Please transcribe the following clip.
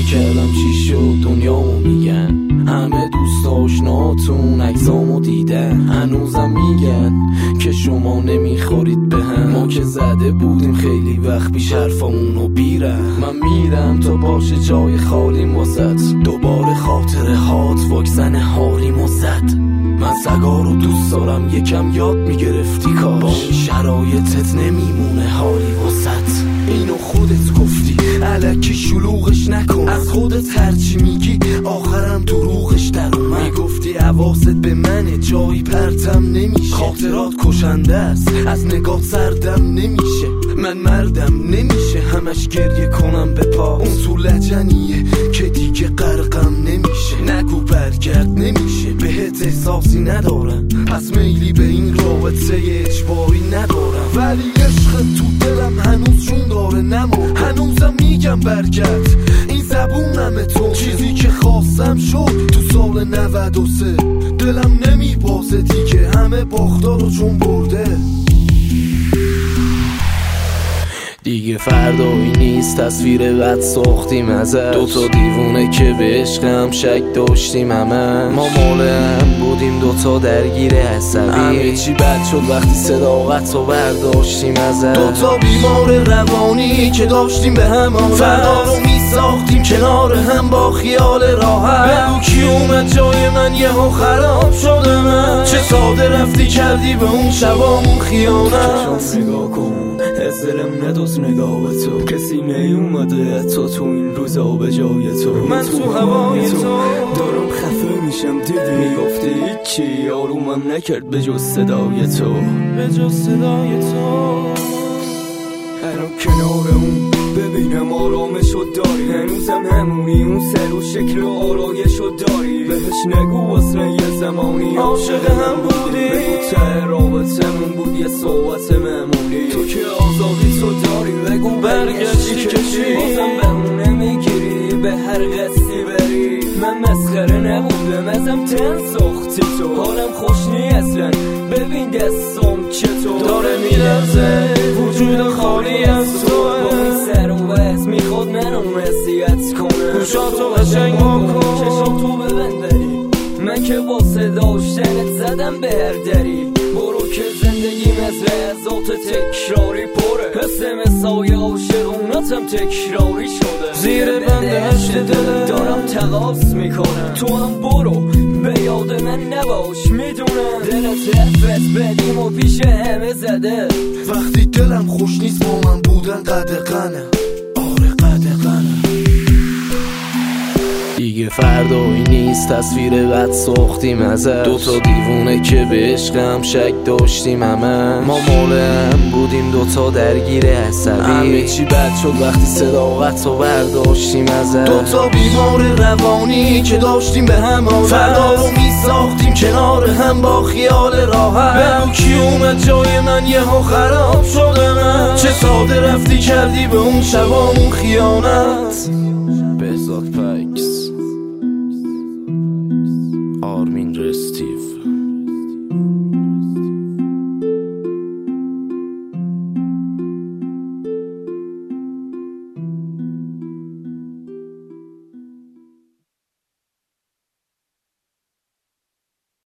می‌کردم چی شد دنیامو میگن. همه دوست آشناتون اکسامو دیدن. هنوزم میگن که شما نمی‌خورید به هم. ما که زده بودیم خیلی وقت بیش حرفامونو بیرم. من میرم تا باشه جای خالی واسط. دوباره خاطر هات واکسن هاریم و زد. من سگا رو دوست دارم یکم یاد می‌گرفتی کاش. با این شرایطت نمیمونه حالی واسط. اینو خودت گفتی. علکی شلوغش نکن. از خودت هرچی میگی آخرم دروغش در اومد می‌گفتی حواست به منه جایی پرتم نمیشه. خاطرات کشنده است از نگاه سردم نمیشه. من مردم نمیشه همش گریه کنم به پا. اون تو لجنیه که دیگه قرقم نمیشه. نگو برگرد نمیشه بهت احساسی ندارم. پس میلی به این رابطه اجباری ندارم. ولی عشق تو دلم هنوز جون داره نمو هنوزم میگم برگرد. 103 دلم نمیبازه دیگه. همه باختارو چون فردایی نیست تصویر بد ساختیم ازش. دوتا دیوونه که به عشقم شک داشتیم همه ما مال هم بودیم دوتا درگیر عصبی. همه چی بد شد وقتی صداقت رو برداشتیم ازش. دوتا بیمار روانی که داشتیم به هم فردا رو می ساختیم کنار هم با خیال راحت. بگو کی اومد جای من یهو خراب شده من. چه ساده رفتی کردی به اون شبامون خیانت. دلم ندوز نگاه تو. کسی نیومده تو تو این روزا به جای تو. من تو هوای تو. دارم خفه میشم دیدی؟ می‌گفتی هیچی آرومم نکرد به جز صدای تو. به جز صدای تو. الان کنار اون ببینم آرامشو داری هنوزم همونی. اون سر و شکل و آرایشو داری. بهش نگو اصلا یه زمانی. عاشق هم بودی. بگو ته رابطمون بود یه صحبت معمولی تو که آزادی تو داری بگو برگشتی که چی؟ بازم بهونه می‌گیری به هر قصدی بری. من مسخره نبودم ازم تن ساختی تو. حالم خوش نی اصلا ببین دستم چطور. داره میلرزه. وجود خالی از تو. منو مسیحت کنه. گوشاتو قشنگ بکن چشاتو ببندری. من که واسه داشتنت زدم به هر دری. برو که زندگی مثل ازات تکراری پره. حس مسای عاشقونتم تکراری شده. زیر بند هشت دلم دارم تقاس می‌کنم. تو هم برو. به یاد من نباش. می‌دونم. دلت حرفت بدیم و پیش همه زده. وقتی دلم خوش نیست با من بودن قدقنه دیگه فردایی نیست تصویر بد ساختیم ازش. دوتا دیوونه که به عشقم شک داشتیم همه ما هم بودیم دوتا درگیر عصبی. همه چی بد شد وقتی صداقت رو برداشتیم ازش. دوتا بیمار روانی که داشتیم به هم فردا رو می ساختیم کنار هم با خیال راحت. بگو کی اومد جای من یهو خراب شده من. چه ساده رفتی کردی به اون شبامون خیانت. بهزاد پکس. آرمین رستیو